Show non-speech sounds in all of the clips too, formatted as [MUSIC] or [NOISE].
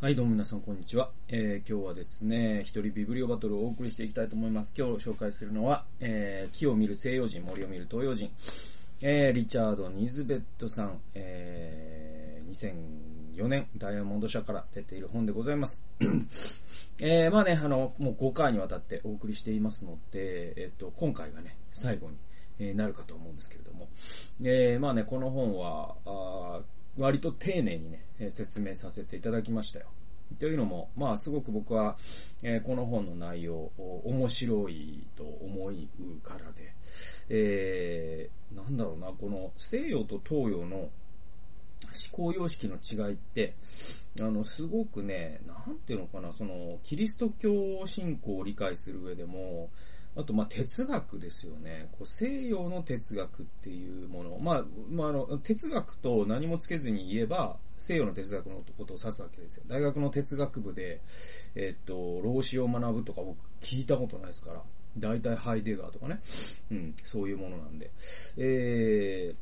はい、どうも皆さん、こんにちは。えー、今日はですね、一人ビブリオバトルをお送りしていきたいと思います。今日紹介するのは、えー、木を見る西洋人、森を見る東洋人、えー、リチャード・ニズベットさん、えー、2004年、ダイヤモンド社から出ている本でございます。[COUGHS] えー、まあね、あの、もう5回にわたってお送りしていますので、えっ、と、今回がね、最後に、えー、なるかと思うんですけれども、えー、まあね、この本は、あ割と丁寧にね、え説明させていただきましたよ。というのも、まあすごく僕は、えー、この本の内容、面白いと思うからで、えー、なんだろうな、この西洋と東洋の思考様式の違いって、あの、すごくね、なんていうのかな、その、キリスト教信仰を理解する上でも、あと、ま、哲学ですよね。こう西洋の哲学っていうもの。まあ、まあ、あの、哲学と何もつけずに言えば、西洋の哲学のことを指すわけですよ。大学の哲学部で、えっと、老子を学ぶとか僕聞いたことないですから。大体ハイデガーとかね。うん、そういうものなんで。えー、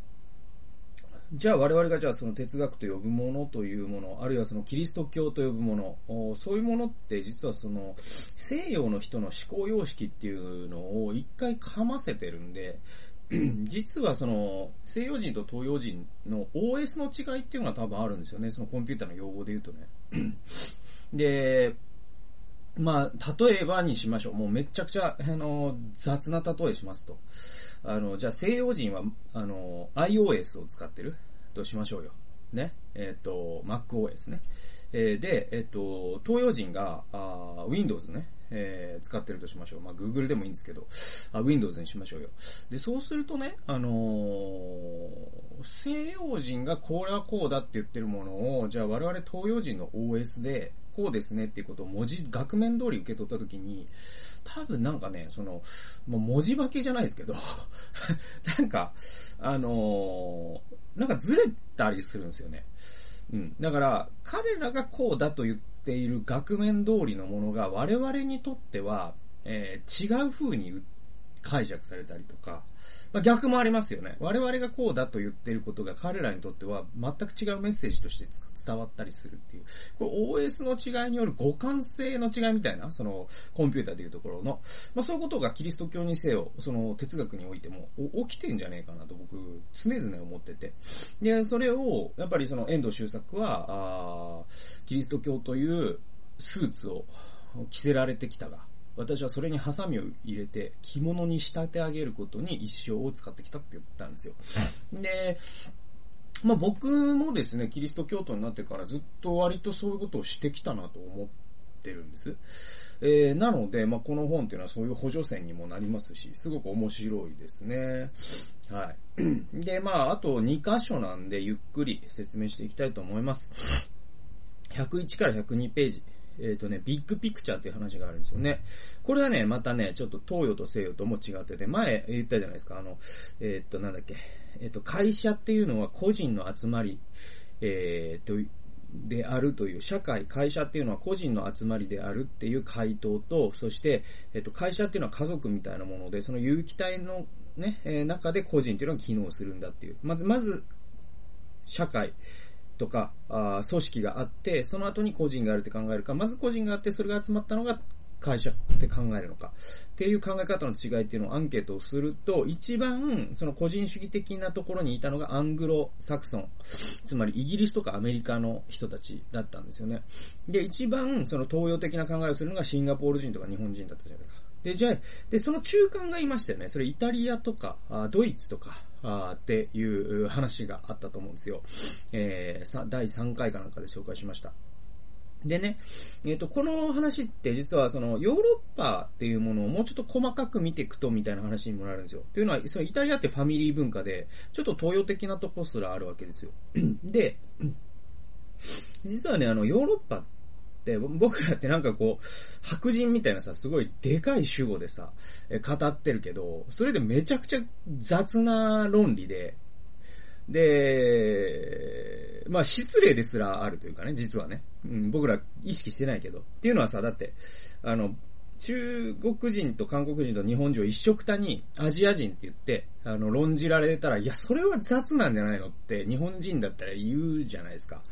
じゃあ我々がじゃあその哲学と呼ぶものというもの、あるいはそのキリスト教と呼ぶもの、そういうものって実はその西洋の人の思考様式っていうのを一回噛ませてるんで、[CLEARS THROAT] 実はその西洋人と東洋人の OS の違いっていうのが多分あるんですよね。そのコンピューターの用語で言うとね。[CLEARS THROAT] で、まあ、例えばにしましょう。もうめちゃくちゃ、あの、雑な例えしますと。あの、じゃあ西洋人は、あの、iOS を使ってる？としましょうよ。ね？えっ、ー、と、MacOS ね。えー、で、えっ、ー、と、東洋人が、あ Windows ね。えー、使ってるとしましょう。まあ、Google でもいいんですけど、あ Windows にしましょうよ。で、そうするとね、あのー、西洋人がこれはこうだって言ってるものを、じゃあ我々東洋人の OS で、こうですねっていうことを文字、額面通り受け取ったときに、多分なんかね、その、もう文字化けじゃないですけど、[LAUGHS] なんか、あのー、なんかずれたりするんですよね。うん。だから、彼らがこうだと言っている額面通りのものが我々にとっては、えー、違う風に解釈されたりとか、まあ、逆もありますよね。我々がこうだと言っていることが彼らにとっては全く違うメッセージとして伝わったりするっていう。これ OS の違いによる互換性の違いみたいな、そのコンピューターというところの、まあそういうことがキリスト教にせよ、その哲学においても起きてんじゃねえかなと僕常々思ってて。で、それをやっぱりその遠藤周作は、あキリスト教というスーツを着せられてきたが、私はそれにハサミを入れて着物に仕立て上げることに一生を使ってきたって言ったんですよ。で、まあ僕もですね、キリスト教徒になってからずっと割とそういうことをしてきたなと思ってるんです。えー、なので、まあこの本っていうのはそういう補助線にもなりますし、すごく面白いですね。はい。[CLEARS THROAT] で、まああと2箇所なんでゆっくり説明していきたいと思います。101から102ページ。えっ、ー、とね、ビッグピクチャーっていう話があるんですよね。これはね、またね、ちょっと東洋と西洋とも違ってて、前言ったじゃないですか、あの、えっ、ー、と、なんだっけ、えっ、ー、と、会社っていうのは個人の集まり、えー、と、であるという、社会、会社っていうのは個人の集まりであるっていう回答と、そして、えっ、と、会社っていうのは家族みたいなもので、その有機体のね、え、中で個人っていうのが機能するんだっていう。まず、まず、社会、とか、あ組織があって、その後に個人があるって考えるか、まず個人があって、それが集まったのが会社って考えるのか、っていう考え方の違いっていうのをアンケートをすると、一番、その個人主義的なところにいたのがアングロサクソン、つまりイギリスとかアメリカの人たちだったんですよね。で、一番、その東洋的な考えをするのがシンガポール人とか日本人だったじゃないか。で、じゃあ、で、その中間がいましたよね。それイタリアとか、ドイツとか、あっていう話があったと思うんですよ。えー、第3回かなんかで紹介しました。でね、えっ、ー、と、この話って実はそのヨーロッパっていうものをもうちょっと細かく見ていくとみたいな話にもなるんですよ。というのは、そのイタリアってファミリー文化で、ちょっと東洋的なとこすらあるわけですよ。で、実はね、あの、ヨーロッパって、僕らってなんかこう、白人みたいなさ、すごいでかい主語でさ、語ってるけど、それでめちゃくちゃ雑な論理で、で、まあ失礼ですらあるというかね、実はね。うん、僕ら意識してないけど。っていうのはさ、だって、あの、中国人と韓国人と日本人を一緒くたにアジア人って言って、あの、論じられたら、いや、それは雑なんじゃないのって日本人だったら言うじゃないですか。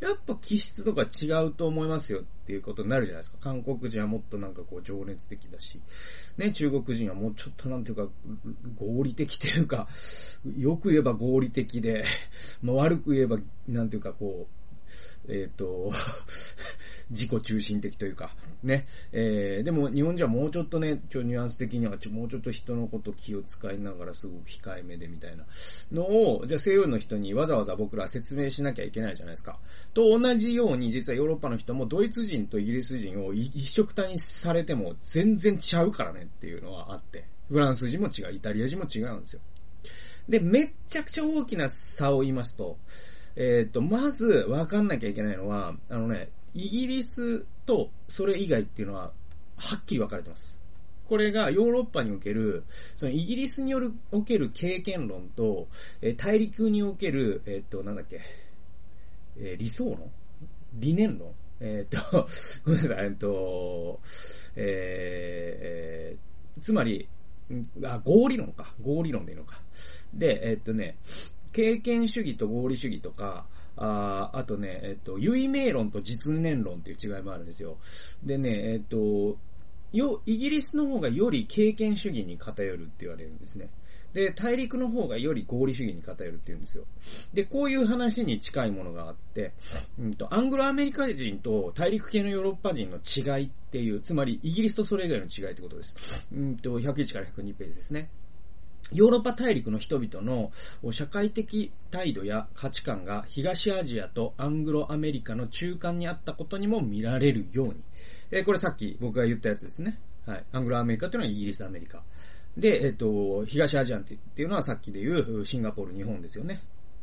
やっぱ気質とか違うと思いますよっていうことになるじゃないですか。韓国人はもっとなんかこう情熱的だし、ね、中国人はもうちょっとなんていうか、合理的というか、よく言えば合理的で、まあ悪く言えば、なんていうかこう、えっ、ー、と、自己中心的というか、ね。えー、でも日本人はもうちょっとね、ちょ、ニュアンス的にはちょ、もうちょっと人のこと気を使いながらすごく控えめでみたいなのを、じゃあ西洋の人にわざわざ僕ら説明しなきゃいけないじゃないですか。と同じように、実はヨーロッパの人もドイツ人とイギリス人を一色単にされても全然ちゃうからねっていうのはあって、フランス人も違う、イタリア人も違うんですよ。で、めっちゃくちゃ大きな差を言いますと、えっ、ー、と、まず分かんなきゃいけないのは、あのね、イギリスとそれ以外っていうのは、はっきり分かれてます。これがヨーロッパにおける、そのイギリスによる、おける経験論と、えー、大陸における、えー、っと、なんだっけ、えー、理想論？理念論？えー、っと、[LAUGHS] ごめんなさい、えっと、えー、つまり、あ、合理論か。合理論でいいのか。で、えっとね、経験主義と合理主義とか、ああとね、えっと、唯名論と実念論っていう違いもあるんですよ。でね、えっと、よ、イギリスの方がより経験主義に偏るって言われるんですね。で、大陸の方がより合理主義に偏るって言うんですよ。で、こういう話に近いものがあって、うんと、アングロアメリカ人と大陸系のヨーロッパ人の違いっていう、つまりイギリスとそれ以外の違いってことです。うんと、101から102ページですね。ヨーロッパ大陸の人々の社会的態度や価値観が東アジアとアングロアメリカの中間にあったことにも見られるように。えー、これさっき僕が言ったやつですね。はい。アングロアメリカというのはイギリス、アメリカ。で、えっ、ー、と、東アジアっていうのはさっきで言うシンガポール、日本ですよね。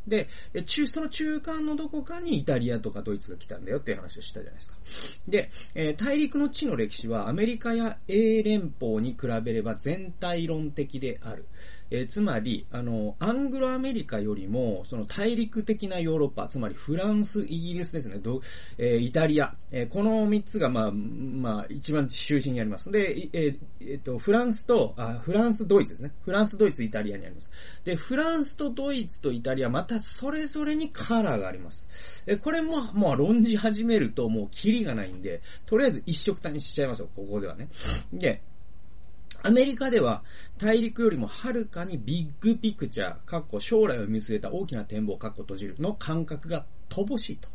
で、中、その中間のどこかにイタリアとかドイツが来たんだよっていう話をしたじゃないですか。で、えー、大陸の地の歴史はアメリカや英連邦に比べれば全体論的である。え、つまり、あの、アングロアメリカよりも、その大陸的なヨーロッパ、つまりフランス、イギリスですね、どえ、イタリア、え、この三つが、まあ、まあ、一番中心にあります。で、えー、えー、と、フランスと、あ、フランス、ドイツですね。フランス、ドイツ、イタリアにあります。で、フランスとドイツとイタリア、またそれぞれにカラーがあります。え、これも、もう論じ始めると、もうキリがないんで、とりあえず一色単にしちゃいますよ、ここではね。で、アメリカでは大陸よりもはるかにビッグピクチャー、かっこ将来を見据えた大きな展望、かっこ閉じるの感覚が乏しいと。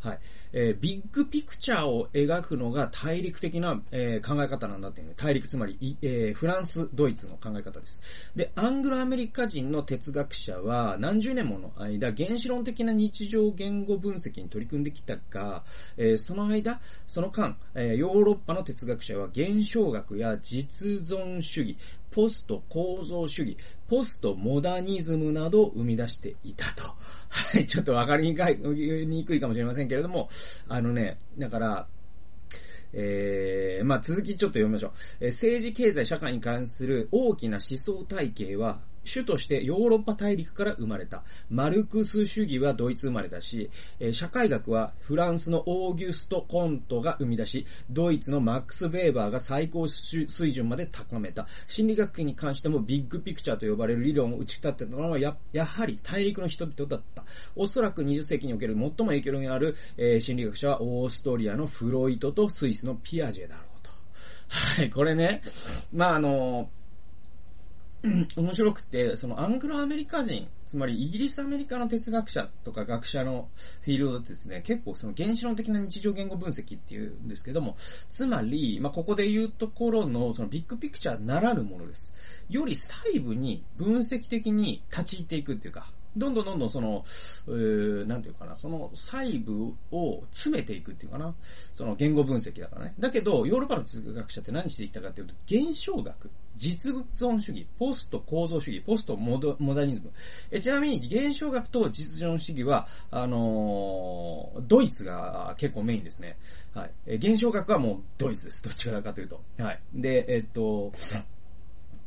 はい。えー、ビッグピクチャーを描くのが大陸的な、えー、考え方なんだっていうね。大陸、つまり、えー、フランス、ドイツの考え方です。で、アングロアメリカ人の哲学者は何十年もの間、原子論的な日常言語分析に取り組んできたが、えその間、その間、えヨーロッパの哲学者は現象学や実存主義、ポスト構造主義、ポストモダニズムなどを生み出していたと。[LAUGHS] はい、ちょっとわかりにくい、かもしれませんけれども、あのね、だから、えー、まあ続きちょっと読みましょう。えー、政治、経済、社会に関する大きな思想体系は、主としてヨーロッパ大陸から生まれた。マルクス主義はドイツ生まれだし、社会学はフランスのオーギュスト・コントが生み出し、ドイツのマックス・ベーバーが最高水準まで高めた。心理学に関してもビッグピクチャーと呼ばれる理論を打ち立てたのはや、やはり大陸の人々だった。おそらく20世紀における最も影響力がある、え、心理学者はオーストリアのフロイトとスイスのピアジェだろうと。はい、これね、まあ、あの面白くて、そのアングロアメリカ人、つまりイギリスアメリカの哲学者とか学者のフィールドってですね、結構その原子論的な日常言語分析っていうんですけども、つまり、まあ、ここで言うところのそのビッグピクチャーならぬものです。より細部に分析的に立ち入っていくっていうか、どんどんどんどんその、えー、なんていうかな、その細部を詰めていくっていうかな、その言語分析だからね。だけど、ヨーロッパの哲学者って何していったかっていうと、現象学、実存主義、ポスト構造主義、ポストモダニズム。えちなみに、現象学と実存主義は、あのー、ドイツが結構メインですね。はい。え現象学はもうドイツです。どっちからかというと。はい。で、えっと、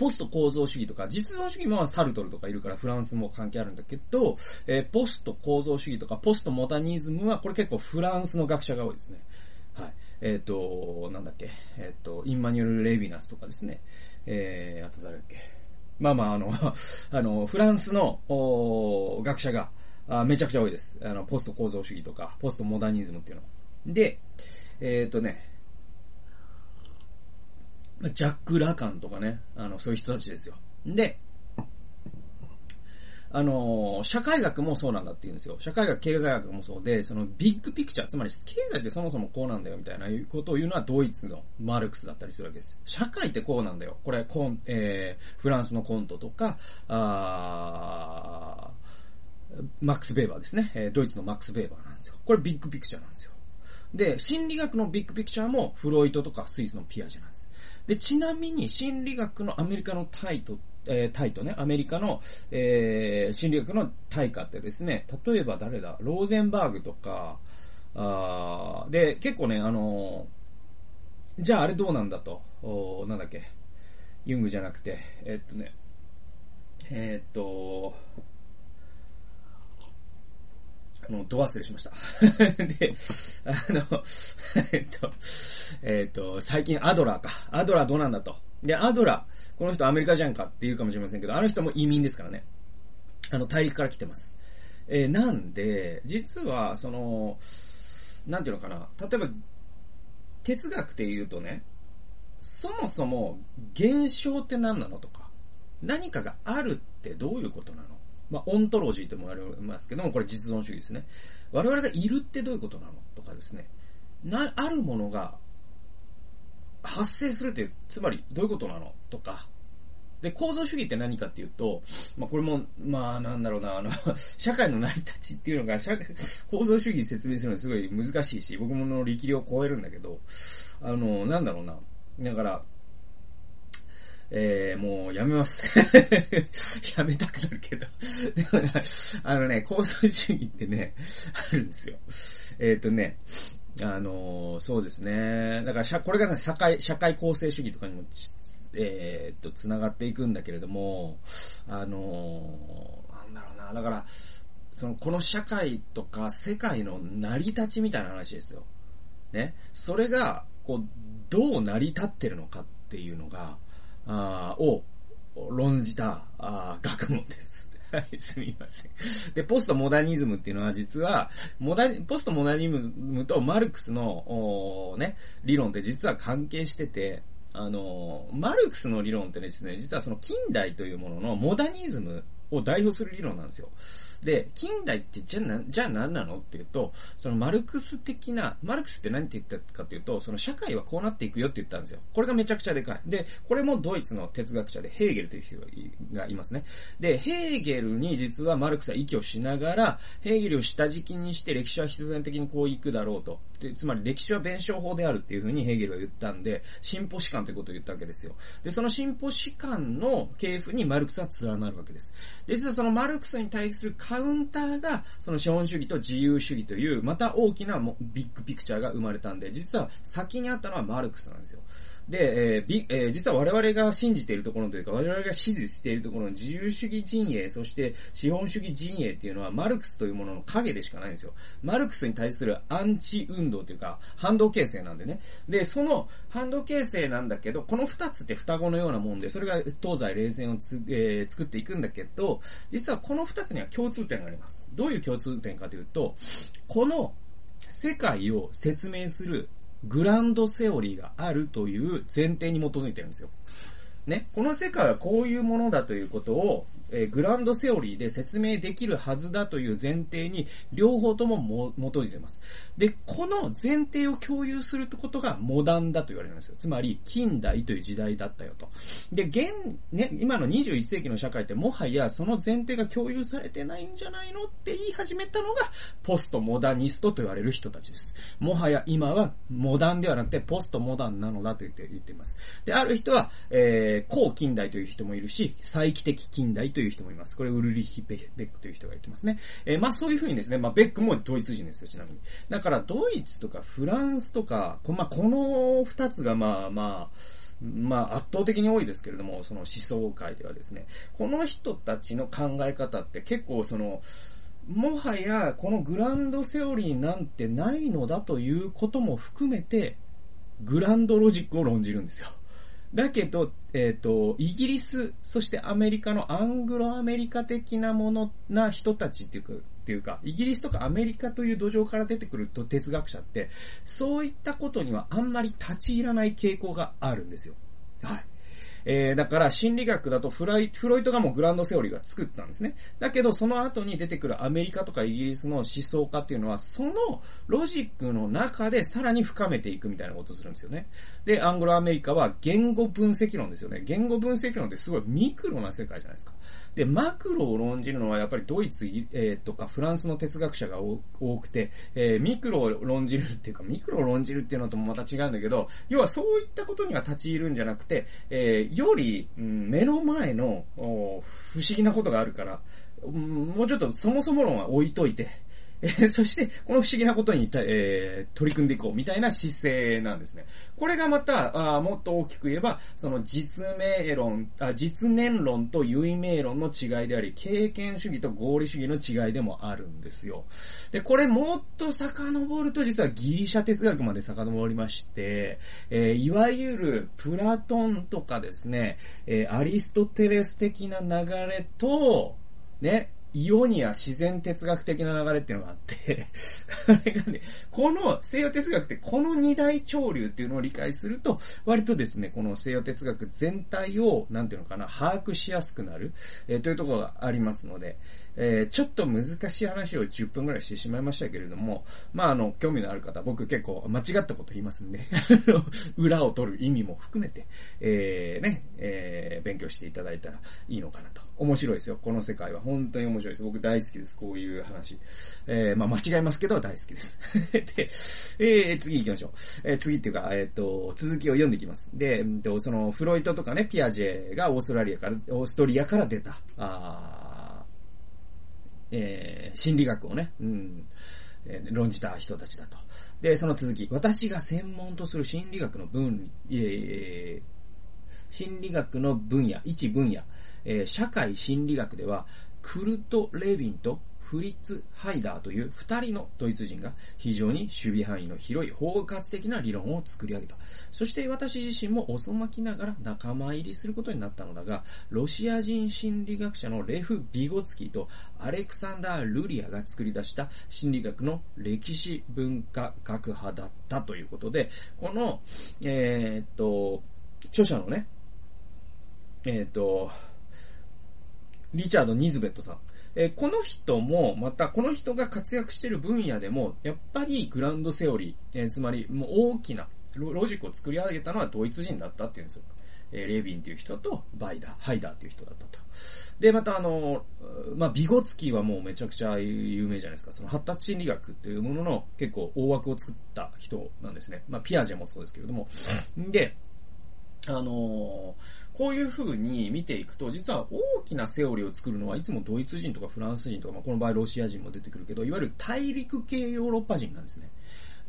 ポスト構造主義とか、実存主義もサルトルとかいるからフランスも関係あるんだけど、えー、ポスト構造主義とか、ポストモダニズムは、これ結構フランスの学者が多いですね。はい。えっ、ー、と、なんだっけ、えっ、ー、と、インマニュエル・レヴィナスとかですね。えー、あと誰だっけ。まあまあ、あの、[LAUGHS] あの、フランスの、学者が、あめちゃくちゃ多いです。あの、ポスト構造主義とか、ポストモダニズムっていうの。で、えっ、ー、とね、ジャック・ラカンとかね、あの、そういう人たちですよ。で、あの、社会学もそうなんだって言うんですよ。社会学、経済学もそうで、そのビッグピクチャー、つまり経済ってそもそもこうなんだよみたいなことを言うのはドイツのマルクスだったりするわけです。社会ってこうなんだよ。これ、コン、えー、フランスのコントとか、あマックス・ベーバーですね。えー、ドイツのマックス・ベーバーなんですよ。これビッグピクチャーなんですよ。で、心理学のビッグピクチャーもフロイトとかスイスのピアジェなんです。で、ちなみに心理学のアメリカのタイト、えー、タイとね、アメリカの、えー、心理学の対価ってですね、例えば誰だ？ローゼンバーグとか、あで、結構ね、あのー、じゃああれどうなんだと、おなんだっけ、ユングじゃなくて、えー、っとね、えー、っと、の、ど忘れしました。[LAUGHS] で、あの、[LAUGHS] えっと、えっと、最近アドラーか。アドラーどうなんだと。で、アドラー、この人アメリカじゃんかって言うかもしれませんけど、あの人も移民ですからね。あの、大陸から来てます。えー、なんで、実は、その、なんていうのかな。例えば、哲学って言うとね、そもそも現象って何なのとか、何かがあるってどういうことなのまあ、オントロジーとも言われますけども、これ実存主義ですね。我々がいるってどういうことなのとかですね。な、あるものが発生するって、つまりどういうことなのとか。で、構造主義って何かっていうと、まあ、これも、まあ、なんだろうな、あの、[LAUGHS] 社会の成り立ちっていうのが、社会、構造主義説明するのはすごい難しいし、僕もの力量を超えるんだけど、あの、なんだろうな。だから、えー、もうやめます。[LAUGHS] やめたくなるけど。でもね、あのね、構造主義ってね、あるんですよ。えっ、ー、とね、あのー、そうですね。だから、これがね、社会、社会構成主義とかにもえ、っと、繋がっていくんだけれども、あの、なんだろうな。だから、その、この社会とか世界の成り立ちみたいな話ですよ。ね。それが、こう、どう成り立ってるのかっていうのが、あを論じたあ学問です。[LAUGHS] はい、すみません。で、ポストモダニズムっていうのは実は、モダ、ポストモダニズムとマルクスの、ね、理論って実は関係してて、あの、マルクスの理論ってですね、実はその近代というもののモダニズムを代表する理論なんですよ。で、近代ってじゃな、じゃあ何なのっていうと、そのマルクス的な、マルクスって何て言ったかっていうと、その社会はこうなっていくよって言ったんですよ。これがめちゃくちゃでかい。で、これもドイツの哲学者でヘーゲルという人がいますね。で、ヘーゲルに実はマルクスは息をしながら、ヘーゲルを下敷きにして歴史は必然的にこう行くだろうと。で、つまり歴史は弁証法であるっていうふうにヘーゲルは言ったんで、進歩史観ということを言ったわけですよ。で、その進歩史観の系譜にマルクスは連なるわけです。で、実はそのマルクスに対するカウンターが、その資本主義と自由主義という、また大きなビッグピクチャーが生まれたんで、実は先にあったのはマルクスなんですよ。で、えーびえー、実は我々が信じているところというか、我々が支持しているところの自由主義陣営、そして資本主義陣営っていうのは、マルクスというものの影でしかないんですよ。マルクスに対するアンチ運動というか、反動形成なんでね。で、その反動形成なんだけど、この二つって双子のようなもんで、それが東西冷戦をつ、えー、作っていくんだけど、実はこの二つには共通点があります。どういう共通点かというと、この世界を説明するグランドセオリーがあるという前提に基づいてるんですよ。ね、この世界はこういうものだということを、え、グランドセオリーで説明できるはずだという前提に両方ともも基づいています。で、この前提を共有するってことがモダンだと言われるんですよ。つまり、近代という時代だったよと。で、現、ね、今の21世紀の社会ってもはやその前提が共有されてないんじゃないのって言い始めたのが、ポストモダニストと言われる人たちです。もはや今はモダンではなくてポストモダンなのだと言って言っています。で、ある人は、えー、後近代という人もいるし、再帰的近代というという人もいます。これウルリヒ・ベックという人が言ってますね。えー、まあそういうふうにですね、まあベックもドイツ人ですよ、ちなみに。だからドイツとかフランスとか、まあこの二つがまあまあ、まあ圧倒的に多いですけれども、その思想界ではですね、この人たちの考え方って結構その、もはやこのグランドセオリーなんてないのだということも含めて、グランドロジックを論じるんですよ。だけど、えっ、ー、と、イギリス、そしてアメリカのアングロアメリカ的なものな人たちっていうか、っていうか、イギリスとかアメリカという土壌から出てくると哲学者って、そういったことにはあんまり立ち入らない傾向があるんですよ。はい。えー、だから心理学だとフライ、フロイトがもうグランドセオリーが作ったんですね。だけど、その後に出てくるアメリカとかイギリスの思想家っていうのは、そのロジックの中でさらに深めていくみたいなことをするんですよね。で、アングロアメリカは言語分析論ですよね。言語分析論ってすごいミクロな世界じゃないですか。で、マクロを論じるのはやっぱりドイツ、えー、とかフランスの哲学者が多くて、えー、ミクロを論じるっていうか、ミクロを論じるっていうのともまた違うんだけど、要はそういったことには立ち入るんじゃなくて、えー、より、目の前の不思議なことがあるから、もうちょっとそもそも論は置いといて、えー、そして、この不思議なことに、えー、取り組んでいこうみたいな姿勢なんですね。これがまた、あもっと大きく言えば、その実名論あ、実年論と唯名論の違いであり、経験主義と合理主義の違いでもあるんですよ。で、これもっと遡ると実はギリシャ哲学まで遡りまして、えー、いわゆるプラトンとかですね、えー、アリストテレス的な流れと、ね、イオニア自然哲学的な流れっていうのがあって [LAUGHS] これがね、この西洋哲学ってこの二大潮流っていうのを理解すると、割とですね、この西洋哲学全体を、なんていうのかな、把握しやすくなる、えー、というところがありますので、えー、ちょっと難しい話を10分くらいしてしまいましたけれども、まあ、あの、興味のある方、僕結構間違ったこと言いますんで [LAUGHS] 裏を取る意味も含めて、えー、ね、えー、勉強していただいたらいいのかなと。面白いですよ。この世界は。本当に面白いです。僕大好きです。こういう話。えー、まあ、間違えますけど、大好きです。[LAUGHS] で、えー、次行きましょう。えー、次っていうか、えっ、ー、と、続きを読んでいきます。で、えー、とその、フロイトとかね、ピアジェがオーストラリアから、オーストリアから出た、あえー、心理学をね、うん、え、論じた人たちだと。で、その続き。私が専門とする心理学の分、えー、心理学の分野、一分野、えー、社会心理学では、クルト・レヴィンとフリッツ・ハイダーという二人のドイツ人が非常に守備範囲の広い包括的な理論を作り上げた。そして私自身も遅まきながら仲間入りすることになったのだが、ロシア人心理学者のレフ・ビゴツキーとアレクサンダー・ルリアが作り出した心理学の歴史文化学派だったということで、この、えー、っと、著者のね、えー、っと、リチャード・ニズベットさん。えー、この人も、またこの人が活躍している分野でも、やっぱりグランドセオリー、えー、つまりもう大きなロジックを作り上げたのはドイツ人だったっていうんですよ。えー、レビンっていう人と、バイダー、ハイダーっていう人だったと。で、またあの、まあ、ビゴツキーはもうめちゃくちゃ有名じゃないですか。その発達心理学っていうものの結構大枠を作った人なんですね。まあ、ピアジェもそうですけれども。で、あのー、こういう風に見ていくと、実は大きなセオリーを作るのはいつもドイツ人とかフランス人とか、まあ、この場合ロシア人も出てくるけど、いわゆる大陸系ヨーロッパ人なんですね。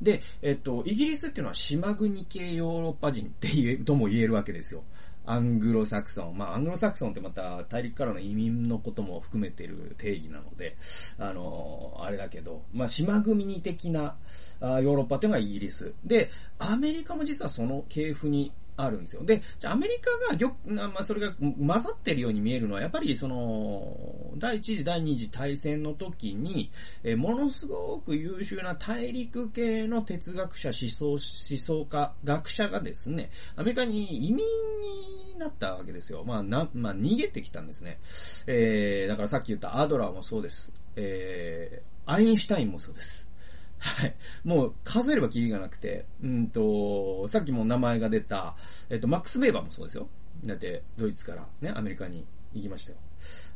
で、えっと、イギリスっていうのは島国系ヨーロッパ人って言え、とも言えるわけですよ。アングロサクソン。まあ、アングロサクソンってまた大陸からの移民のことも含めてる定義なので、あのー、あれだけど、まあ、島国的なあヨーロッパっていうのがイギリス。で、アメリカも実はその系譜にあるんですよ。で、じゃアメリカが、まあ、それが混ざってるように見えるのは、やっぱりその、第一次、第二次大戦の時に、えものすごく優秀な大陸系の哲学者、思想、思想家、学者がですね、アメリカに移民になったわけですよ。まあ、な、まあ、逃げてきたんですね。えー、だからさっき言ったアドラーもそうです。えー、アインシュタインもそうです。はい。もう数えればキリがなくて、うんと、さっきも名前が出た、えっと、マックス・ベーバーもそうですよ。だって、ドイツからね、アメリカに行きましたよ。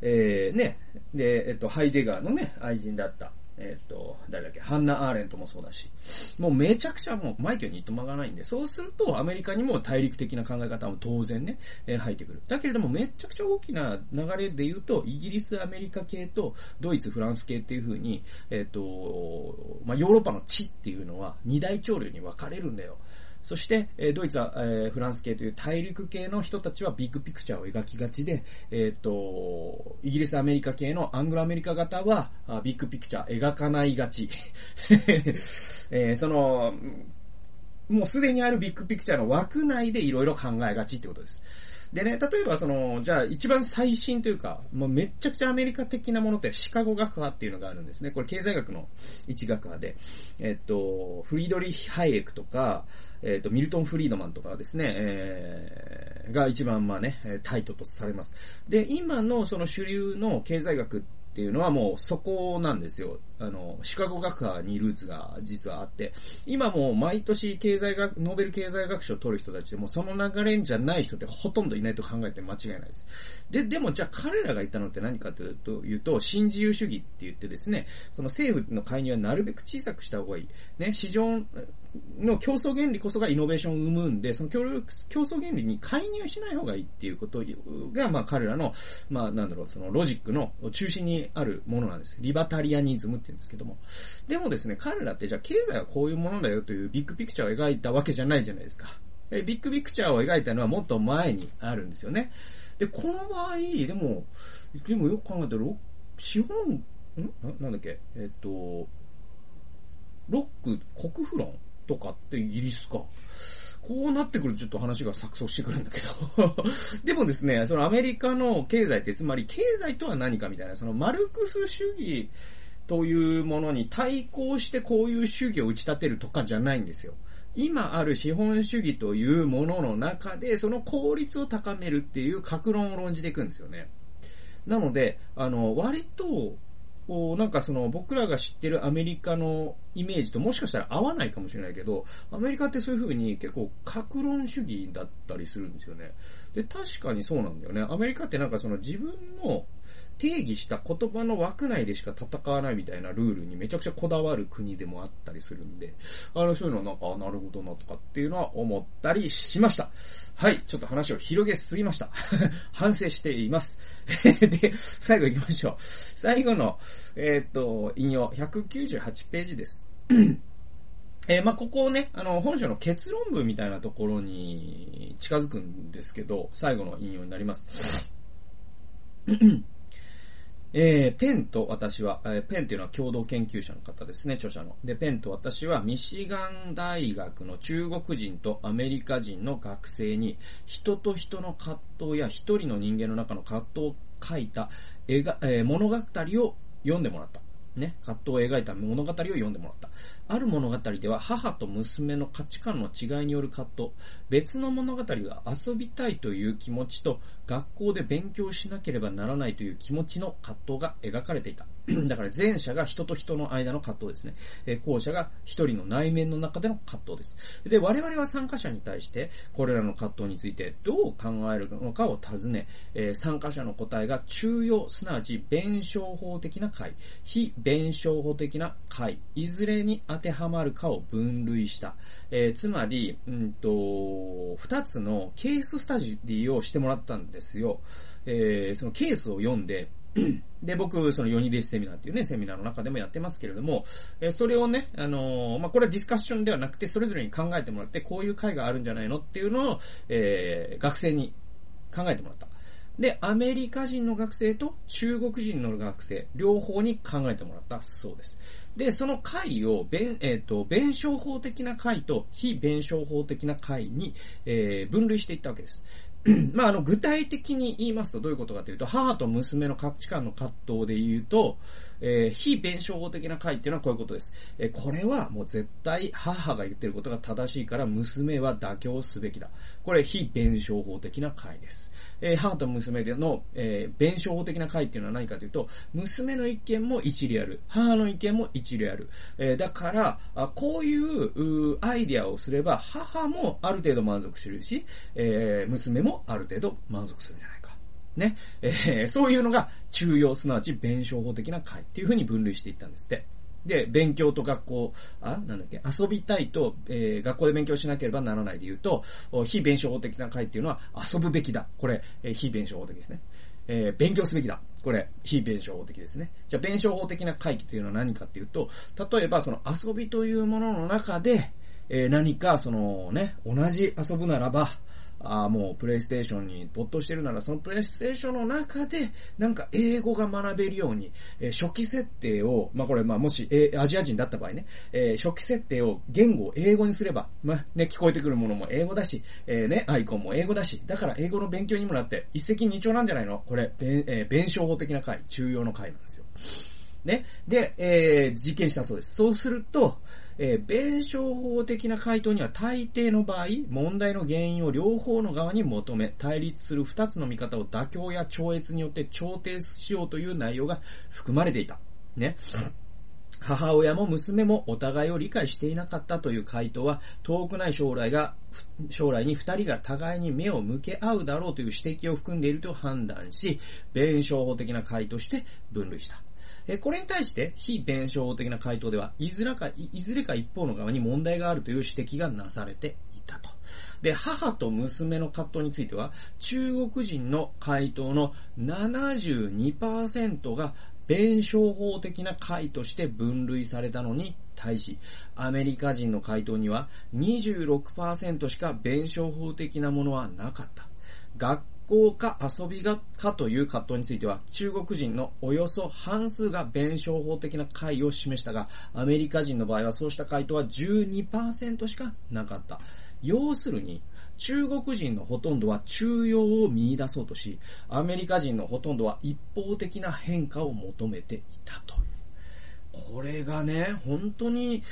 えー、ね。で、えっと、ハイデガーのね、愛人だった、えっ、と、誰だっけ、ハンナ・アーレントもそうだし、もうめちゃくちゃもうマイケルにいとまがないんで、そうするとアメリカにも大陸的な考え方も当然ね、えー、入ってくる。だけれどもめちゃくちゃ大きな流れで言うと、イギリス、アメリカ系とドイツ、フランス系っていう風に、えっ、と、まあ、ヨーロッパの地っていうのは二大潮流に分かれるんだよ。そして、ドイツは、えフランス系という大陸系の人たちはビッグピクチャーを描きがちで、えっ、と、イギリス、アメリカ系のアングロアメリカ型は、ビッグピクチャー描かないがち。[LAUGHS] えその、もうすでにあるビッグピクチャーの枠内でいろいろ考えがちってことです。でね、例えばその、じゃあ一番最新というか、もうめちゃくちゃアメリカ的なものってシカゴ学派っていうのがあるんですね。これ経済学の一学派で、えっと、フリードリヒ・ハイエクとか、えっと、ミルトン・フリードマンとかですね、えー、が一番まあね、タイトとされます。で、今のその主流の経済学っていうのはもうそこなんですよ。あの、シカゴ学派にルーツが実はあって、今も毎年経済学、ノーベル経済学賞を取る人たちでもその流れじゃない人ってほとんどいないと考えて間違いないです。で、でもじゃあ彼らが言ったのって何かというと、新自由主義って言ってですね、その政府の介入はなるべく小さくした方がいい。ね、市場の競争原理こそがイノベーションを生むんで、その競争原理に介入しない方がいいっていうことが、まあ彼らの、まあなんだろう、そのロジックの中心にあるものなんです。リバタリアニズムって言うんですけども。でもですね、彼らってじゃあ経済はこういうものだよというビッグピクチャーを描いたわけじゃないじゃないですか。えビッグピクチャーを描いたのはもっと前にあるんですよね。で、この場合、でも、でもよく考えたら、資本、ん？なんだっけ？えっと、ロック、国フロンとかってイギリスか。こうなってくるとちょっと話が錯綜してくるんだけど [LAUGHS] でもですね、そのアメリカの経済ってつまり経済とは何かみたいな、そのマルクス主義というものに対抗してこういう主義を打ち立てるとかじゃないんですよ。今ある資本主義というものの中で、その効率を高めるっていう格論を論じていくんですよね。なので、あの、割と、こう、なんかその僕らが知ってるアメリカのイメージともしかしたら合わないかもしれないけど、アメリカってそういう風に結構格論主義だったりするんですよね。で、確かにそうなんだよね。アメリカってなんかその自分の定義した言葉の枠内でしか戦わないみたいなルールにめちゃくちゃこだわる国でもあったりするんで、あの、そういうのなんか、なるほどなとかっていうのは思ったりしました。はい、ちょっと話を広げすぎました。[LAUGHS] 反省しています。[LAUGHS] で、最後行きましょう。最後の、えー、っと、引用、198ページです。えー、まあ、ここをね、あの、本書の結論文みたいなところに近づくんですけど、最後の引用になります。えー、ペンと私は、えー、ペンっていうのは共同研究者の方ですね、著者の。で、ペンと私はミシガン大学の中国人とアメリカ人の学生に、人と人の葛藤や一人の人間の中の葛藤を書いた絵が、えー、物語を読んでもらった。ね、葛藤を描いた物語を読んでもらった。ある物語では母と娘の価値観の違いによる葛藤、別の物語は遊びたいという気持ちと学校で勉強しなければならないという気持ちの葛藤が描かれていた。[CLEARS THROAT] だから前者が人と人の間の葛藤ですね。え後者が一人の内面の中での葛藤です。で、我々は参加者に対してこれらの葛藤についてどう考えるのかを尋ね、え参加者の答えが中庸、すなわち弁証法的な解、非弁証法的な解、いずれに当てはまるかを分類した。えー、つまり、うんと、二つのケーススタジーをしてもらったんですですよ。えー、そのケースを読んで、[CLEARS THROAT] で、僕、その4人弟子セミナーっていうね、セミナーの中でもやってますけれども、えそれをね、あの、まあ、これはディスカッションではなくて、それぞれに考えてもらって、こういう会があるんじゃないのっていうのを、えー、学生に考えてもらった。で、アメリカ人の学生と中国人の学生、両方に考えてもらったそうです。で、その会を、弁、えっ、ー、と、弁証法的な会と非弁証法的な会に、えー、分類していったわけです。[CLEARS THROAT] まあ、あの、具体的に言いますとどういうことかというと、母と娘の価値観の葛藤で言うと、えー、非弁証法的な回っていうのはこういうことです。えー、これはもう絶対母が言ってることが正しいから娘は妥協すべきだ。これ非弁証法的な回です。えー、母と娘での、えー、弁証法的な回っていうのは何かというと、娘の意見も一理ある。母の意見も一理ある。えー、だから、あこういううアイディアをすれば、母もある程度満足するし、えー、娘もある程度満足するんじゃないか。ね。えー、そういうのが中庸、すなわち弁証法的な会っていうふうに分類していったんですって。で、勉強と学校、あ、なんだっけ、遊びたいと、えー、学校で勉強しなければならないで言うと、非弁証法的な会っていうのは遊ぶべきだ。これ、えー、非弁証法的ですね。えー、勉強すべきだ。これ、非弁証法的ですね。じゃあ、弁証法的な会というのは何かっていうと、例えばその遊びというものの中で、えー、何かそのね、同じ遊ぶならば、ああ、もうプレイステーションに没頭してるなら、そのプレイステーションの中で、なんか英語が学べるように、えー、初期設定を、まあこれ、まあもし、えー、アジア人だった場合ね、えー、初期設定を言語を英語にすれば、まあね、聞こえてくるものも英語だし、えー、ね、アイコンも英語だし、だから英語の勉強にもなって、一石二鳥なんじゃないの？これ、弁、えー、弁証法的な回、中庸の回なんですよ。ね。で、えー、実験したそうです。そうすると、えー、弁証法的な回答には大抵の場合、問題の原因を両方の側に求め、対立する二つの見方を妥協や超越によって調停しようという内容が含まれていた。ね。母親も娘もお互いを理解していなかったという回答は、遠くない将来が、将来に二人が互いに目を向け合うだろうという指摘を含んでいると判断し、弁証法的な回答して分類した。えこれに対して非弁証法的な回答では、いずれか、いずれか一方の側に問題があるという指摘がなされていたと。で、母と娘の葛藤については、中国人の回答の72%が弁証法的な回として分類されたのに対し、アメリカ人の回答には26%しか弁証法的なものはなかった。学校か遊びがかという葛藤については、中国人のおよそ半数が弁証法的な解を示したが、アメリカ人の場合はそうした回答は12%しかなかった。要するに、中国人のほとんどは中庸を見出そうとし、アメリカ人のほとんどは一方的な変化を求めていたという。これがね、本当に、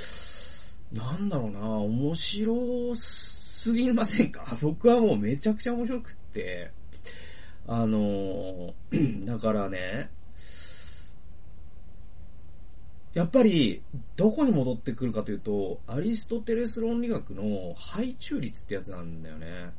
なんだろうな、面白すぎませんか？僕はもうめちゃくちゃ面白くって、あのー、[CLEARS THROAT] だからね、やっぱり、どこに戻ってくるかというと、アリストテレス論理学の配中率ってやつなんだよね。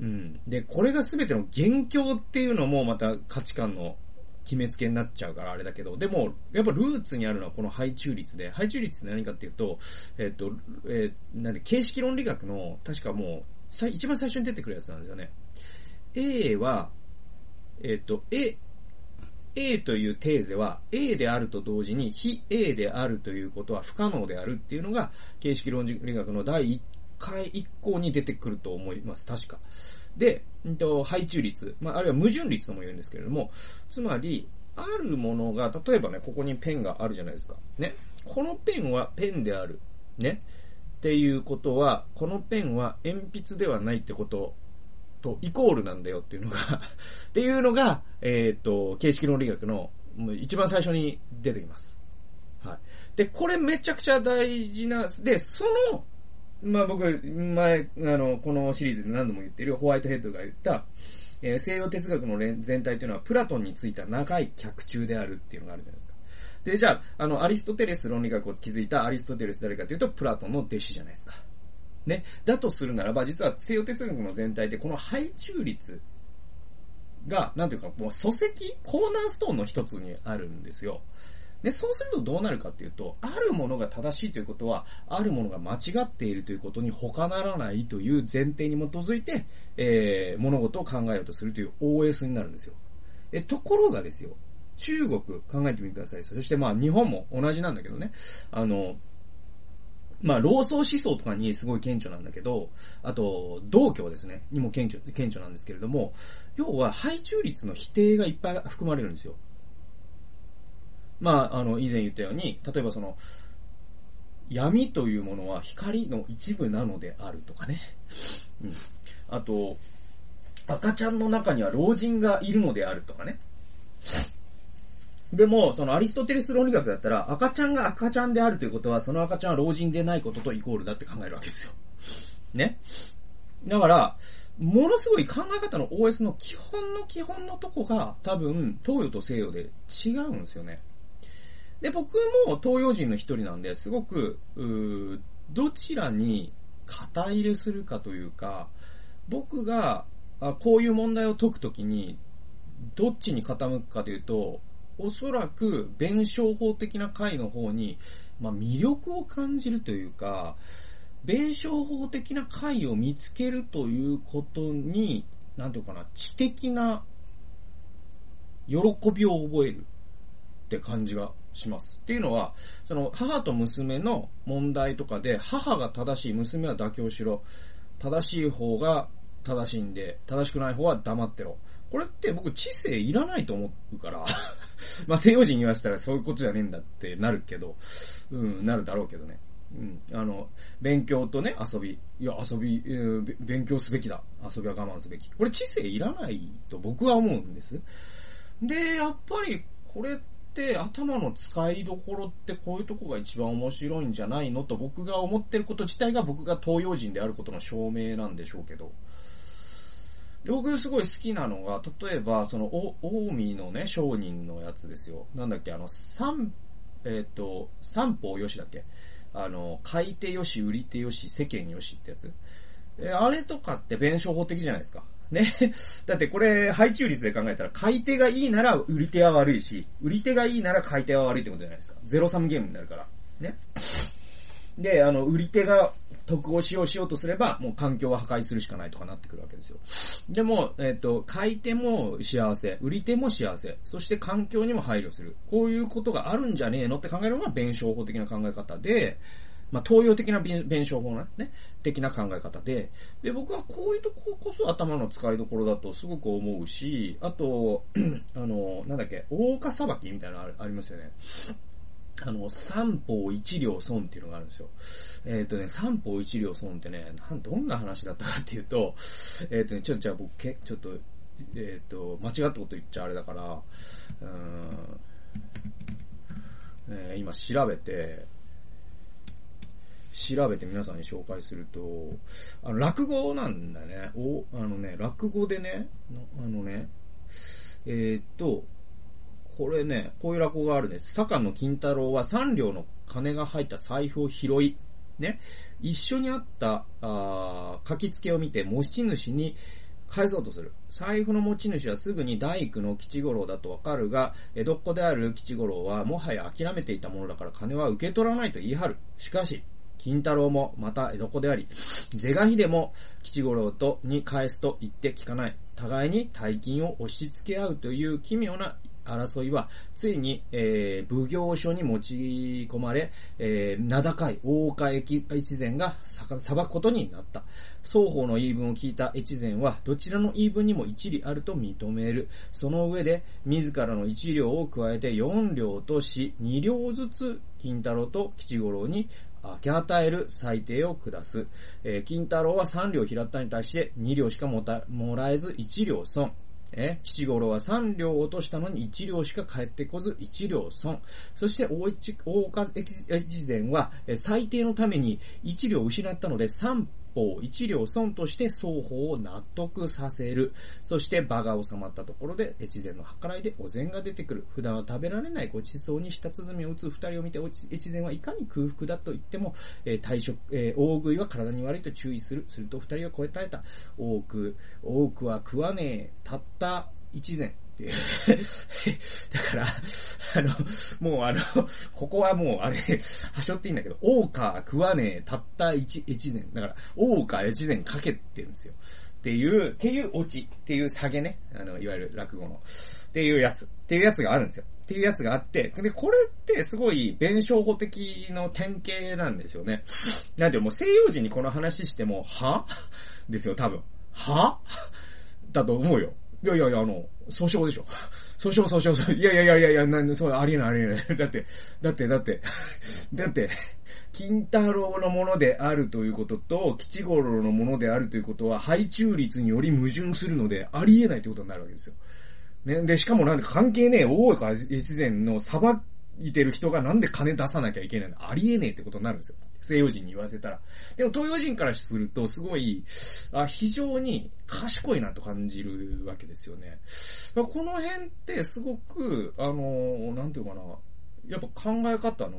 うん。で、これが全ての元凶っていうのもまた価値観の決めつけになっちゃうからあれだけど、でも、やっぱルーツにあるのはこの配中率で、配中率って何かっていうと、えっと、えー、なんで、形式論理学の、確かもう、一番最初に出てくるやつなんですよね。A は、えっ、と、A、A というテーゼは A であると同時に非 A であるということは不可能であるっていうのが形式論理学の第1回以降に出てくると思います。確か。で、んと、配中率、まあ、あるいは矛盾率とも言うんですけれども、つまり、あるものが、例えばね、ここにペンがあるじゃないですか。ね。このペンはペンである。ね。っていうことは、このペンは鉛筆ではないってこととイコールなんだよっていうのが [LAUGHS] っていうのが、えっ、ー、と、形式論理学の一番最初に出てきます。はい。で、これめちゃくちゃ大事な、で、その、まあ僕、前、あの、このシリーズで何度も言ってるホワイトヘッドが言った、えー、西洋哲学の全体というのはプラトンについた長い脚中であるっていうのがあるじゃないですか。で、じゃあ、あの、アリストテレス論理学を築いたアリストテレス誰かというと、プラトンの弟子じゃないですか。ね。だとするならば、実は西洋哲学の全体でこの配中率が、なんていうか、もう礎石、コーナーストーンの一つにあるんですよ。で、そうするとどうなるかっていうと、あるものが正しいということは、あるものが間違っているということに他ならないという前提に基づいて、えー、物事を考えようとするという OS になるんですよ。え、ところがですよ、中国考えてみてください。そしてまあ日本も同じなんだけどね、あの、まあ、老僧思想とかにすごい顕著なんだけど、あと、道教ですね、にも顕著、顕著なんですけれども、要は、配中率の否定がいっぱい含まれるんですよ。まあ、あの、以前言ったように、例えばその、闇というものは光の一部なのであるとかね。うん。あと、赤ちゃんの中には老人がいるのであるとかね。でも、そのアリストテレス論理学だったら、赤ちゃんが赤ちゃんであるということは、その赤ちゃんは老人でないこととイコールだって考えるわけですよ。ね？だから、ものすごい考え方の OS の基本の基本のとこが、多分、東洋と西洋で違うんですよね。で、僕も東洋人の一人なんで、すごく、うどちらに肩入れするかというか、僕が、あこういう問題を解くときに、どっちに傾くかというと、おそらく弁証法的な回の方に、まあ、魅力を感じるというか、弁証法的な回を見つけるということに、なんていうかな、知的な喜びを覚えるって感じがします。っていうのは、その母と娘の問題とかで、母が正しい、娘は妥協しろ。正しい方が正しいんで、正しくない方は黙ってろ。これって僕知性いらないと思うから [LAUGHS] まあ西洋人言わせたらそういうことじゃねえんだってなるけど、うん、なるだろうけどね。うん。あの、勉強とね、遊び。いや、遊び、えー、勉強すべきだ。遊びは我慢すべき。これ知性いらないと僕は思うんです。で、やっぱり、これって頭の使いどころってこういうとこが一番面白いんじゃないの？と僕が思ってること自体が僕が東洋人であることの証明なんでしょうけど。僕すごい好きなのが、例えば、その、お近江のね、商人のやつですよ。なんだっけ、あの、三、えっ、ー、と、三方よしだっけ？あの、買い手よし、売り手よし、世間よしってやつ。えあれとかって弁証法的じゃないですか。ね。[LAUGHS] だってこれ、配中率で考えたら、買い手がいいなら売り手は悪いし、売り手がいいなら買い手は悪いってことじゃないですか。ゼロサムゲームになるから。ね。で、あの、売り手が得をしようしようとすれば、もう環境は破壊するしかないとかなってくるわけですよ。でも、えっ、ー、と、買い手も幸せ、売り手も幸せ、そして環境にも配慮する。こういうことがあるんじゃねえのって考えるのが弁証法的な考え方で、まあ、東洋的な弁証法な、ね、的な考え方で、で、僕はこういうとここそ頭の使いどころだとすごく思うし、あと、[CLEARS THROAT] あの、なんだっけ、大岡裁きみたいなのありますよね。あの、三方一両損っていうのがあるんですよ。えっ、ー、とね、三方一両損ってね、なん、どんな話だったかっていうと、えっ、ー、とね、ちょっとじゃあ僕、け、ちょっと、えっ、ー、と、間違ったこと言っちゃあれだから、うん、え、今調べて、調べて皆さんに紹介すると、あの、落語なんだね。お、あのね、落語でね、あのね、え、っと、これね、こういう落語があるんです。坂野金太郎は三両の金が入った財布を拾い、ね、一緒にあった、あ書き付けを見て持ち主に返そうとする。財布の持ち主はすぐに大工の吉五郎だとわかるが、江戸っ子である吉五郎はもはや諦めていたものだから金は受け取らないと言い張る。しかし、金太郎もまた江戸っ子であり、是が非でも吉五郎とに返すと言って聞かない。互いに大金を押し付け合うという奇妙な争いは、ついに、えー、奉行所に持ち込まれ、えー、名高い大岡越前が裁くことになった。双方の言い分を聞いた越前は、どちらの言い分にも一理あると認める。その上で、自らの一両を加えて四両とし、二両ずつ、金太郎と吉五郎に明け与える裁定を下す。えー、金太郎は三両平ったに対して二両しかもらえず一両損。え、七五郎は三両落としたのに一両しか帰ってこず一両損。そして大一、大岡越前は、最低のために一両失ったので三方一両損として双方を納得させる。そして場が収まったところで越前の計らいでお膳が出てくる。普段は食べられないごちそうに舌鼓を打つ二人を見て越前はいかに空腹だと言っても、えー、退職、えー、大食いは体に悪いと注意する。すると二人は超えたえた。多く、多くは食わねえ。たった一膳。ていう。[LAUGHS] だから、あの、もうあの、ここはもうあれ、はしょっていいんだけど、大川食わねえ、たった一、越前。だから、大川越前かけてるんですよ。っていう、っていうオチ、っていう下げね。あの、いわゆる落語の。っていうやつ。っていうやつがあるんですよ。っていうやつがあって、で、これってすごい弁証法的の典型なんですよね。なんでもう西洋人にこの話しても、は？[LAUGHS] ですよ、多分。は？だと思うよ。いやいやいや、あの、訴訟でしょ。[LAUGHS] 訴訟、訴訟、訴訟。いやいやいやいやいや、なんそう、ありえない、ありえない。[LAUGHS] だって、だって、だって、[LAUGHS] だって、金太郎のものであるということと、吉五郎のものであるということは、配中率により矛盾するので、ありえないということになるわけですよ。ね、で、しかもなんで関係ねえ、大岡越前の裁いてる人がなんで金出さなきゃいけないの？ありえねえってことになるんですよ。西洋人に言わせたら。でも東洋人からすると、すごい、あ、非常に賢いなと感じるわけですよね。この辺ってすごく、あの、なんていうかな、やっぱ考え方の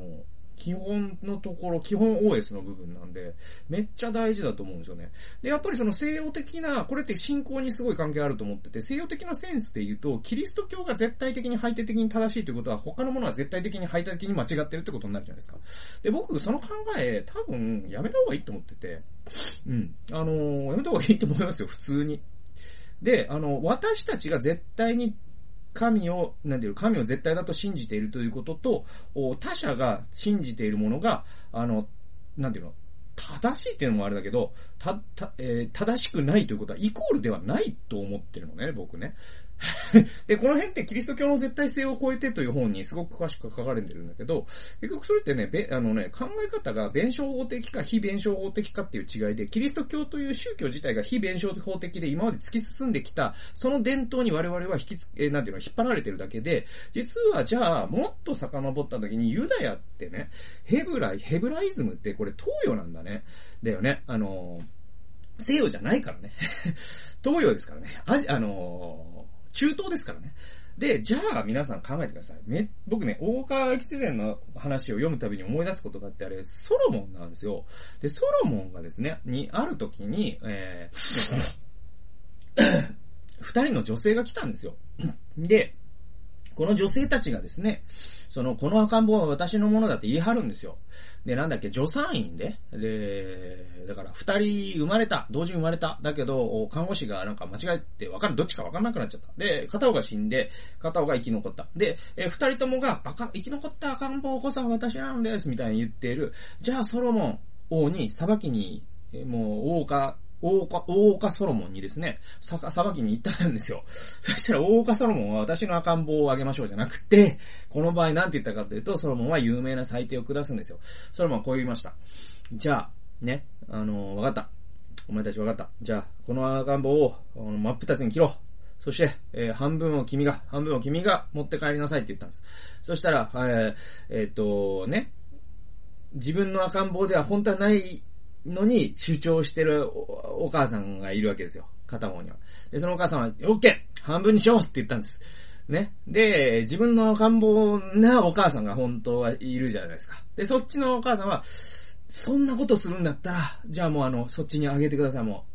基本のところ、基本 OS の部分なんで、めっちゃ大事だと思うんですよね。で、やっぱりその西洋的な、これって信仰にすごい関係あると思ってて、西洋的なセンスで言うと、キリスト教が絶対的に排他的に正しいということは、他のものは絶対的に排他的に間違ってるってことになるじゃないですか。で、僕、その考え、多分、やめた方がいいと思ってて、うん。あのー、やめた方がいいと思いますよ、普通に。で、あの、私たちが絶対に神を、なんていう神を絶対だと信じているということと、他者が信じているものが、あの、なんていうの、正しいっていうのもあれだけど、た、た、えー、正しくないということはイコールではないと思ってるのね、僕ね。[LAUGHS] で、この辺ってキリスト教の絶対性を超えてという本にすごく詳しく書かれてるんだけど、結局それってね、あのね、考え方が弁証法的か非弁証法的かっていう違いで、キリスト教という宗教自体が非弁証法的で今まで突き進んできた、その伝統に我々は引きつ、え、なんていうの、引っ張られてるだけで、実はじゃあ、もっと遡った時にユダヤってね、ヘブライ、ヘブライズムってこれ東洋なんだね。だよね。あの西洋じゃないからね。[LAUGHS] 東洋ですからね。あ、あの中東ですからね。で、じゃあ皆さん考えてください。め、僕ね、大川騎士伝の話を読むたびに思い出すことがあってあれ、ソロモンなんですよ。で、ソロモンがですね、に、ある時に、えー、[LAUGHS] 二人の女性が来たんですよ。で、この女性たちがですね、その、この赤ん坊は私のものだって言い張るんですよ。で、なんだっけ、助産院で、で、だから二人生まれた、同時に生まれた。だけど、看護師がなんか間違えて分かる、どっちか分かんなくなっちゃった。で、片方が死んで、片方が生き残った。で、え二人ともが、赤、生き残った赤ん坊こそは私なんです、みたいに言っている。じゃあ、ソロモン王に裁きに、もう、王か、大岡、大岡ソロモンにですね、さ、裁きに行ったんですよ。[LAUGHS] そしたら大岡ソロモンは私の赤ん坊をあげましょうじゃなくて、この場合なんて言ったかというと、ソロモンは有名な裁定を下すんですよ。ソロモンはこう言いました。じゃあ、ね、あのー、わかった。お前たちわかった。じゃあ、この赤ん坊を、真っ二つに切ろう。そして、えー、半分を君が、半分を君が持って帰りなさいって言ったんです。そしたら、えー、えー、っと、ね、自分の赤ん坊では本当はないのに主張してるお母さんがいるわけですよ。片方には。で、そのお母さんは、オッケー半分にしようって言ったんです。ね。で、自分の赤ん坊なお母さんが本当はいるじゃないですか。で、そっちのお母さんは、そんなことするんだったら、じゃあもうあの、そっちにあげてください。も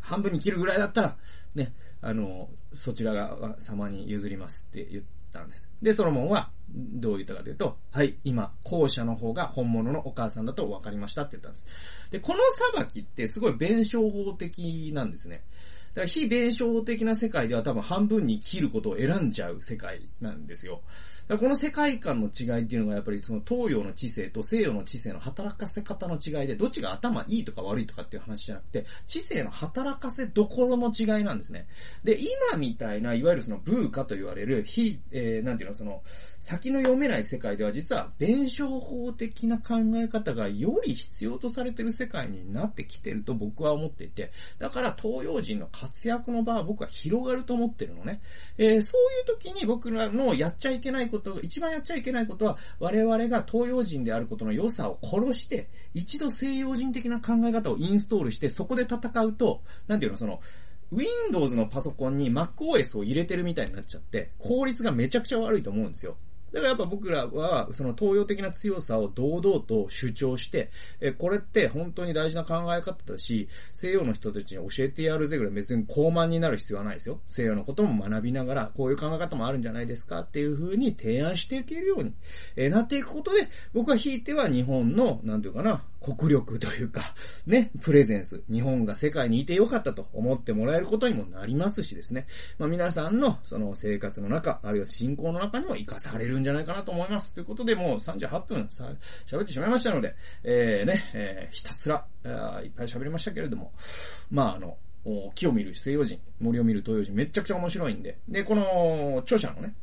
う、半分に切るぐらいだったら、ね、あの、そちらが様に譲りますって言ったんです。で、ソロモンは、どう言ったかというと、はい、今、後者の方が本物のお母さんだと分かりましたって言ったんです。で、この裁きってすごい弁証法的なんですね。だから非弁証法的な世界では多分半分に切ることを選んじゃう世界なんですよ。この世界観の違いっていうのがやっぱりその東洋の知性と西洋の知性の働かせ方の違いで、どっちが頭いいとか悪いとかっていう話じゃなくて、知性の働かせどころの違いなんですね。で、今みたいな、いわゆるそのブーカと言われる、非、えー、なんていうの、その、先の読めない世界では実は弁証法的な考え方がより必要とされてる世界になってきてると僕は思っていて、だから東洋人の活躍の場は僕は広がると思ってるのね。えー、そういう時に僕らのやっちゃいけないこと一番やっちゃいけないことは、我々が東洋人であることの良さを殺して、一度西洋人的な考え方をインストールして、そこで戦うと、なんていうの、その、Windows のパソコンに MacOS を入れてるみたいになっちゃって、効率がめちゃくちゃ悪いと思うんですよ。だからやっぱ僕らは、その東洋的な強さを堂々と主張して、え、これって本当に大事な考え方だし、西洋の人たちに教えてやるぜぐらい別に高慢になる必要はないですよ。西洋のことも学びながら、こういう考え方もあるんじゃないですか？っていう風に提案していけるように、えなっていくことで、僕はひいては日本の、なんていうかな、国力というか、ね、プレゼンス、日本が世界にいてよかったと思ってもらえることにもなりますしですね。まあ皆さんのその生活の中、あるいは信仰の中にも活かされるんじゃないかなと思います。ということでもう38分喋ってしまいましたので、えー、ね、えー、ひたすら、いっぱい喋りましたけれども、まああの、木を見る西洋人、森を見る東洋人、めちゃくちゃ面白いんで。で、この、著者のね、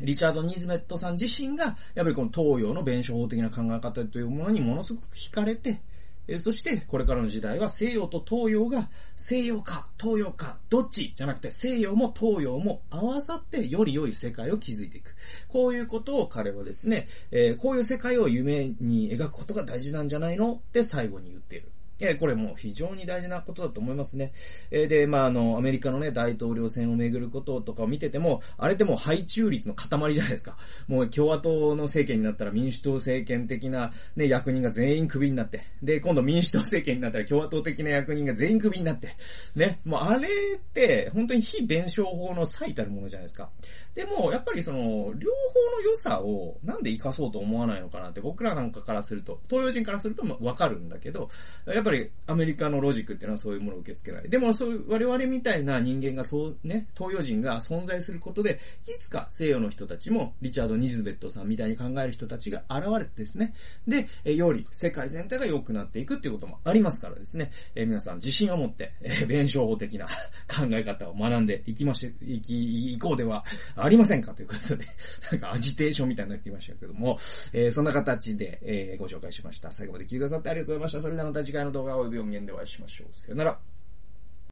リチャード・ニズメットさん自身が、やっぱりこの東洋の弁証法的な考え方というものにものすごく惹かれて、えそして、これからの時代は西洋と東洋が、西洋か、東洋か、どっちじゃなくて、西洋も東洋も合わさってより良い世界を築いていく。こういうことを彼はですね、えー、こういう世界を夢に描くことが大事なんじゃないのって最後に言っている。えこれもう非常に大事なことだと思いますね。えで、まあ、あの、アメリカのね、大統領選をめぐることとかを見てても、あれってもう配中率の塊じゃないですか。もう共和党の政権になったら民主党政権的なね、役人が全員クビになって、で、今度民主党政権になったら共和党的な役人が全員クビになって、ね、もうあれって、本当に非弁証法の最たるものじゃないですか。でも、やっぱりその、両方の良さをなんで活かそうと思わないのかなって僕らなんかからすると、東洋人からするとわかるんだけど、やっぱりりアメリカのロジックっていうのはそういうものを受け付けない。でもそういう我々みたいな人間がそうね、東洋人が存在することで、いつか西洋の人たちも、リチャード・ニズベットさんみたいに考える人たちが現れてですね、で、より世界全体が良くなっていくっていうこともありますからですね、え皆さん自信を持って、え弁証法的な [LAUGHS] 考え方を学んでいきまし、いき、いこうではありませんかということで、なんかアジテーションみたいになってきましたけども、えー、そんな形で、えー、ご紹介しました。最後まで聞いてくださってありがとうございました。それではまた次回の動画及び音源でお会いしましょう。さよなら。